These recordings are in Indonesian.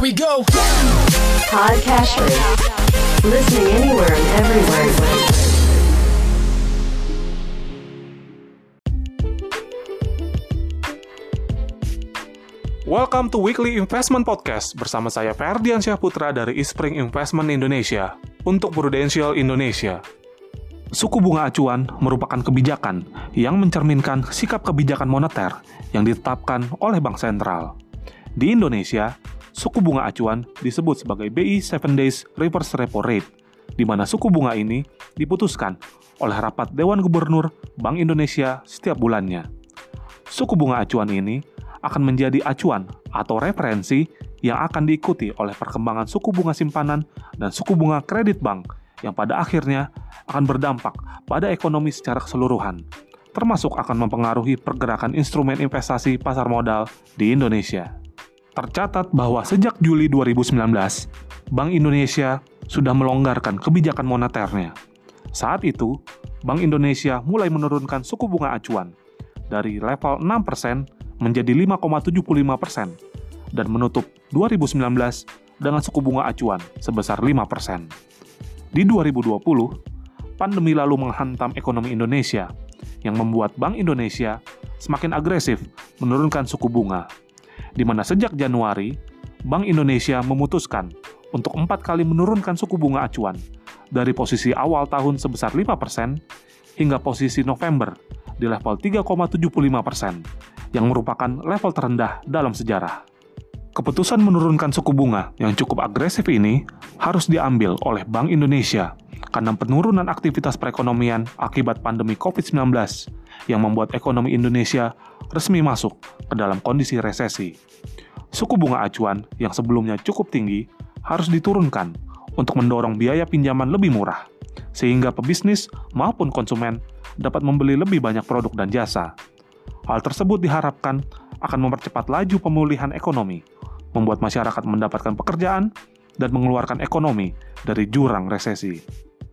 Here we go. Podcast Listening anywhere and everywhere. Welcome to Weekly Investment Podcast bersama saya Ferdian Syahputra dari Ispring Investment Indonesia untuk Prudential Indonesia. Suku bunga acuan merupakan kebijakan yang mencerminkan sikap kebijakan moneter yang ditetapkan oleh Bank Sentral. Di Indonesia, suku bunga acuan disebut sebagai BI 7 Days Reverse Repo Rate, di mana suku bunga ini diputuskan oleh rapat Dewan Gubernur Bank Indonesia setiap bulannya. Suku bunga acuan ini akan menjadi acuan atau referensi yang akan diikuti oleh perkembangan suku bunga simpanan dan suku bunga kredit bank yang pada akhirnya akan berdampak pada ekonomi secara keseluruhan, termasuk akan mempengaruhi pergerakan instrumen investasi pasar modal di Indonesia. Tercatat bahwa sejak Juli 2019, Bank Indonesia sudah melonggarkan kebijakan moneternya. Saat itu, Bank Indonesia mulai menurunkan suku bunga acuan dari level 6% menjadi 5,75 persen dan menutup 2019 dengan suku bunga acuan sebesar 5 persen. Di 2020, pandemi lalu menghantam ekonomi Indonesia yang membuat Bank Indonesia semakin agresif menurunkan suku bunga, di mana sejak Januari, Bank Indonesia memutuskan untuk empat kali menurunkan suku bunga acuan dari posisi awal tahun sebesar 5% hingga posisi November di level 3,75% yang merupakan level terendah dalam sejarah. Keputusan menurunkan suku bunga yang cukup agresif ini harus diambil oleh Bank Indonesia karena penurunan aktivitas perekonomian akibat pandemi COVID-19 yang membuat ekonomi Indonesia resmi masuk ke dalam kondisi resesi. Suku bunga acuan yang sebelumnya cukup tinggi harus diturunkan untuk mendorong biaya pinjaman lebih murah, sehingga pebisnis maupun konsumen dapat membeli lebih banyak produk dan jasa. Hal tersebut diharapkan akan mempercepat laju pemulihan ekonomi, membuat masyarakat mendapatkan pekerjaan, dan mengeluarkan ekonomi dari jurang resesi.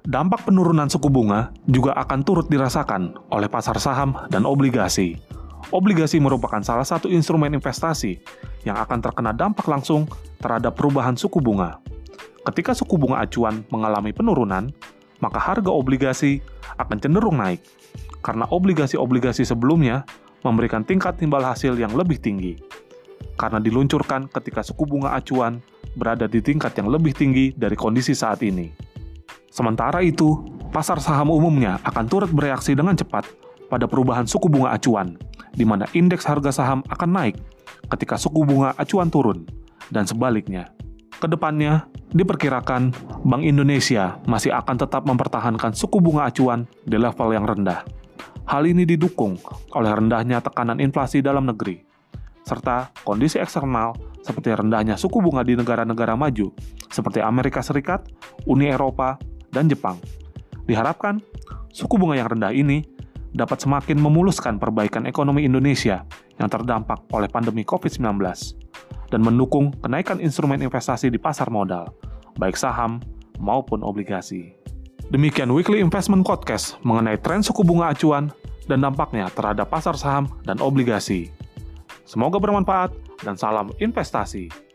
Dampak penurunan suku bunga juga akan turut dirasakan oleh pasar saham dan obligasi. Obligasi merupakan salah satu instrumen investasi yang akan terkena dampak langsung terhadap perubahan suku bunga. Ketika suku bunga acuan mengalami penurunan, maka harga obligasi akan cenderung naik karena obligasi-obligasi sebelumnya memberikan tingkat timbal hasil yang lebih tinggi. Karena diluncurkan ketika suku bunga acuan berada di tingkat yang lebih tinggi dari kondisi saat ini. Sementara itu, pasar saham umumnya akan turut bereaksi dengan cepat pada perubahan suku bunga acuan, di mana indeks harga saham akan naik ketika suku bunga acuan turun, dan sebaliknya. Ke depannya, diperkirakan Bank Indonesia masih akan tetap mempertahankan suku bunga acuan di level yang rendah. Hal ini didukung oleh rendahnya tekanan inflasi dalam negeri, serta kondisi eksternal seperti rendahnya suku bunga di negara-negara maju seperti Amerika Serikat, Uni Eropa, dan Jepang. Diharapkan, suku bunga yang rendah ini dapat semakin memuluskan perbaikan ekonomi Indonesia yang terdampak oleh pandemi COVID-19 dan mendukung kenaikan instrumen investasi di pasar modal, baik saham maupun obligasi. Demikian Weekly Investment Podcast mengenai tren suku bunga acuan dan dampaknya terhadap pasar saham dan obligasi. Semoga bermanfaat dan salam investasi.